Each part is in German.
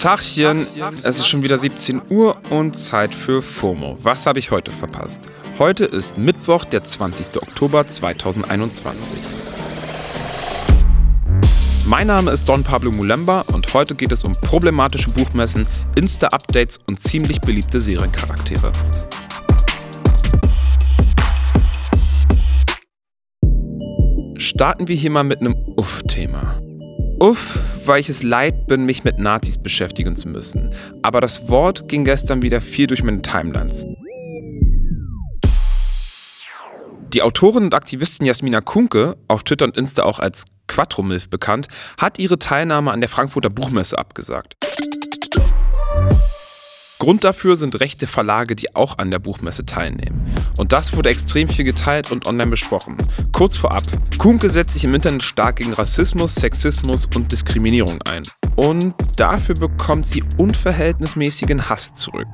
Tachchen, es ist schon wieder 17 Uhr und Zeit für FOMO. Was habe ich heute verpasst? Heute ist Mittwoch, der 20. Oktober 2021. Mein Name ist Don Pablo Mulemba und heute geht es um problematische Buchmessen, Insta-Updates und ziemlich beliebte Seriencharaktere. Starten wir hier mal mit einem Uff-Thema. Uff, weil ich es leid bin, mich mit Nazis beschäftigen zu müssen. Aber das Wort ging gestern wieder viel durch meine Timelines. Die Autorin und Aktivistin Jasmina Kunke, auf Twitter und Insta auch als Quattromilf bekannt, hat ihre Teilnahme an der Frankfurter Buchmesse abgesagt. Grund dafür sind rechte Verlage, die auch an der Buchmesse teilnehmen. Und das wurde extrem viel geteilt und online besprochen. Kurz vorab, Kunke setzt sich im Internet stark gegen Rassismus, Sexismus und Diskriminierung ein. Und dafür bekommt sie unverhältnismäßigen Hass zurück.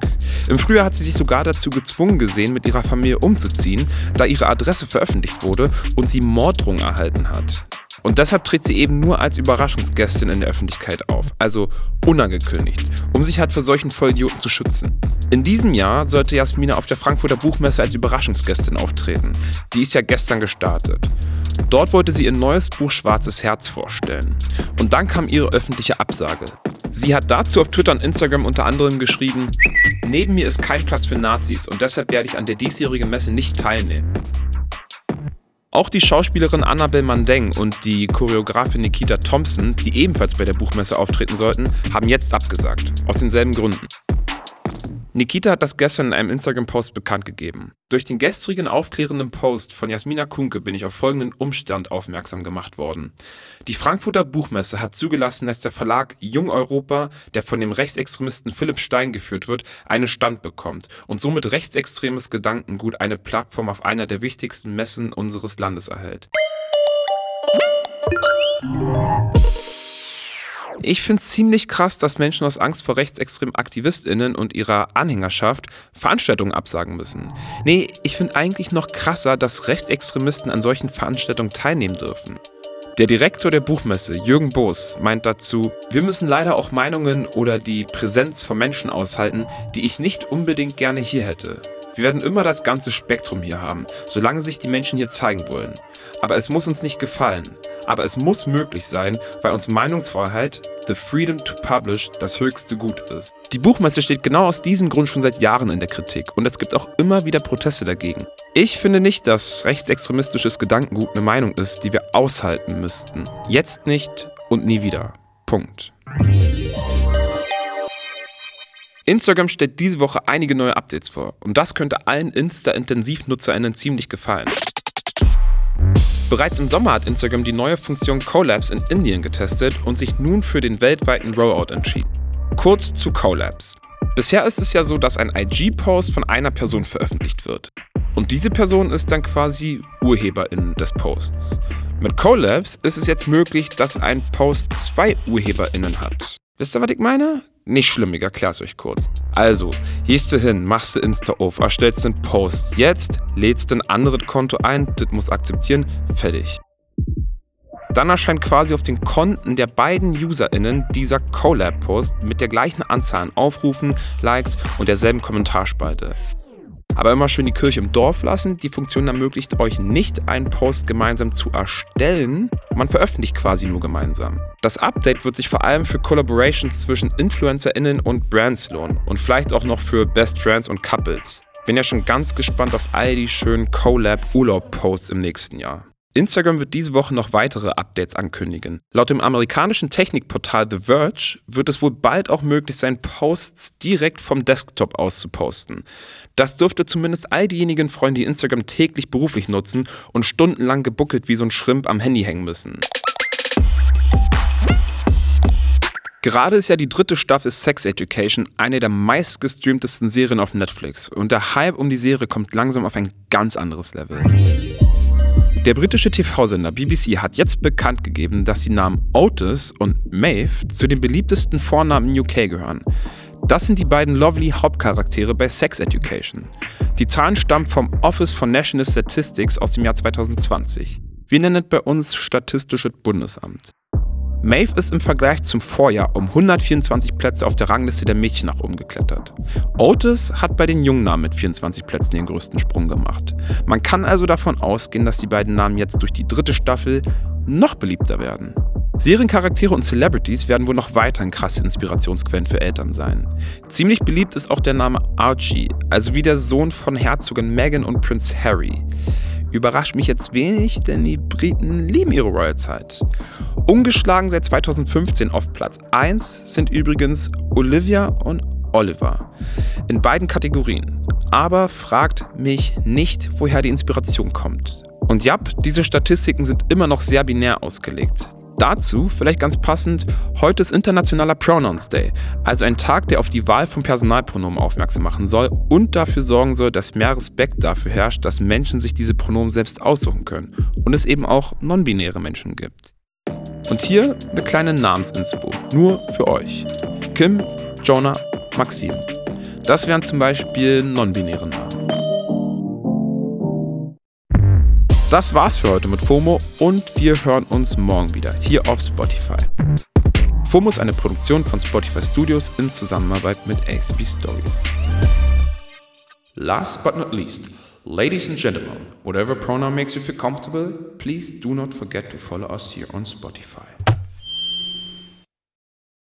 Im Frühjahr hat sie sich sogar dazu gezwungen gesehen, mit ihrer Familie umzuziehen, da ihre Adresse veröffentlicht wurde und sie Morddrohungen erhalten hat. Und deshalb tritt sie eben nur als Überraschungsgästin in der Öffentlichkeit auf, also unangekündigt, um sich halt vor solchen Vollidioten zu schützen. In diesem Jahr sollte Jasmina auf der Frankfurter Buchmesse als Überraschungsgästin auftreten. Die ist ja gestern gestartet. Dort wollte sie ihr neues Buch Schwarzes Herz vorstellen. Und dann kam ihre öffentliche Absage. Sie hat dazu auf Twitter und Instagram unter anderem geschrieben, Neben mir ist kein Platz für Nazis und deshalb werde ich an der diesjährigen Messe nicht teilnehmen. Auch die Schauspielerin Annabel Mandeng und die Choreografin Nikita Thompson, die ebenfalls bei der Buchmesse auftreten sollten, haben jetzt abgesagt. Aus denselben Gründen. Nikita hat das gestern in einem Instagram-Post bekannt gegeben. Durch den gestrigen aufklärenden Post von Jasmina Kunke bin ich auf folgenden Umstand aufmerksam gemacht worden. Die Frankfurter Buchmesse hat zugelassen, dass der Verlag Jung Europa, der von dem Rechtsextremisten Philipp Stein geführt wird, einen Stand bekommt und somit rechtsextremes Gedankengut eine Plattform auf einer der wichtigsten Messen unseres Landes erhält. Ich finde es ziemlich krass, dass Menschen aus Angst vor rechtsextremen AktivistInnen und ihrer Anhängerschaft Veranstaltungen absagen müssen. Nee, ich finde eigentlich noch krasser, dass Rechtsextremisten an solchen Veranstaltungen teilnehmen dürfen. Der Direktor der Buchmesse, Jürgen Boos, meint dazu, wir müssen leider auch Meinungen oder die Präsenz von Menschen aushalten, die ich nicht unbedingt gerne hier hätte. Wir werden immer das ganze Spektrum hier haben, solange sich die Menschen hier zeigen wollen. Aber es muss uns nicht gefallen. Aber es muss möglich sein, weil uns Meinungsfreiheit, the freedom to publish, das höchste Gut ist. Die Buchmesse steht genau aus diesem Grund schon seit Jahren in der Kritik und es gibt auch immer wieder Proteste dagegen. Ich finde nicht, dass rechtsextremistisches Gedankengut eine Meinung ist, die wir aushalten müssten. Jetzt nicht und nie wieder. Punkt. Instagram stellt diese Woche einige neue Updates vor und das könnte allen Insta-IntensivnutzerInnen ziemlich gefallen. Bereits im Sommer hat Instagram die neue Funktion Collabs in Indien getestet und sich nun für den weltweiten Rollout entschieden. Kurz zu Collabs. Bisher ist es ja so, dass ein IG-Post von einer Person veröffentlicht wird. Und diese Person ist dann quasi Urheberin des Posts. Mit Collabs ist es jetzt möglich, dass ein Post zwei UrheberInnen hat. Wisst ihr, was ich meine? Nicht schlimm, ich erklär's euch kurz. Also, gehst du hin, machst du Insta auf, erstellst den Post. Jetzt lädst ein anderes Konto ein, das muss akzeptieren, fertig. Dann erscheint quasi auf den Konten der beiden UserInnen dieser Collab-Post mit der gleichen Anzahl an Aufrufen, Likes und derselben Kommentarspalte. Aber immer schön die Kirche im Dorf lassen. Die Funktion ermöglicht euch nicht, einen Post gemeinsam zu erstellen. Man veröffentlicht quasi nur gemeinsam. Das Update wird sich vor allem für Collaborations zwischen InfluencerInnen und Brands lohnen und vielleicht auch noch für Best Friends und Couples. Bin ja schon ganz gespannt auf all die schönen Collab-Urlaub-Posts im nächsten Jahr. Instagram wird diese Woche noch weitere Updates ankündigen. Laut dem amerikanischen Technikportal The Verge wird es wohl bald auch möglich sein, Posts direkt vom Desktop aus zu posten. Das dürfte zumindest all diejenigen freuen, die Instagram täglich beruflich nutzen und stundenlang gebuckelt wie so ein Schrimp am Handy hängen müssen. Gerade ist ja die dritte Staffel Sex Education eine der meistgestreamtesten Serien auf Netflix und der Hype um die Serie kommt langsam auf ein ganz anderes Level. Der britische TV-Sender BBC hat jetzt bekannt gegeben, dass die Namen Otis und Maeve zu den beliebtesten Vornamen in UK gehören. Das sind die beiden lovely Hauptcharaktere bei Sex Education. Die Zahlen stammen vom Office for National Statistics aus dem Jahr 2020. Wir nennen es bei uns Statistisches Bundesamt. Maeve ist im Vergleich zum Vorjahr um 124 Plätze auf der Rangliste der Mädchen nach oben geklettert. Otis hat bei den jungen Namen mit 24 Plätzen den größten Sprung gemacht. Man kann also davon ausgehen, dass die beiden Namen jetzt durch die dritte Staffel noch beliebter werden. Seriencharaktere und Celebrities werden wohl noch weiterhin krasse Inspirationsquellen für Eltern sein. Ziemlich beliebt ist auch der Name Archie, also wie der Sohn von Herzogin Meghan und Prinz Harry. Überrascht mich jetzt wenig, denn die Briten lieben ihre Royal-Zeit. Ungeschlagen seit 2015 auf Platz 1 sind übrigens Olivia und Oliver. In beiden Kategorien. Aber fragt mich nicht, woher die Inspiration kommt. Und ja, diese Statistiken sind immer noch sehr binär ausgelegt. Dazu, vielleicht ganz passend, heute ist Internationaler Pronouns Day, also ein Tag, der auf die Wahl von Personalpronomen aufmerksam machen soll und dafür sorgen soll, dass mehr Respekt dafür herrscht, dass Menschen sich diese Pronomen selbst aussuchen können und es eben auch non-binäre Menschen gibt. Und hier eine kleine Namensinspo, nur für euch. Kim, Jonah, Maxim. Das wären zum Beispiel non-binäre Namen. Das war's für heute mit FOMO und wir hören uns morgen wieder hier auf Spotify. FOMO ist eine Produktion von Spotify Studios in Zusammenarbeit mit ACB Stories. Last but not least, ladies and gentlemen, whatever pronoun makes you feel comfortable, please do not forget to follow us here on Spotify.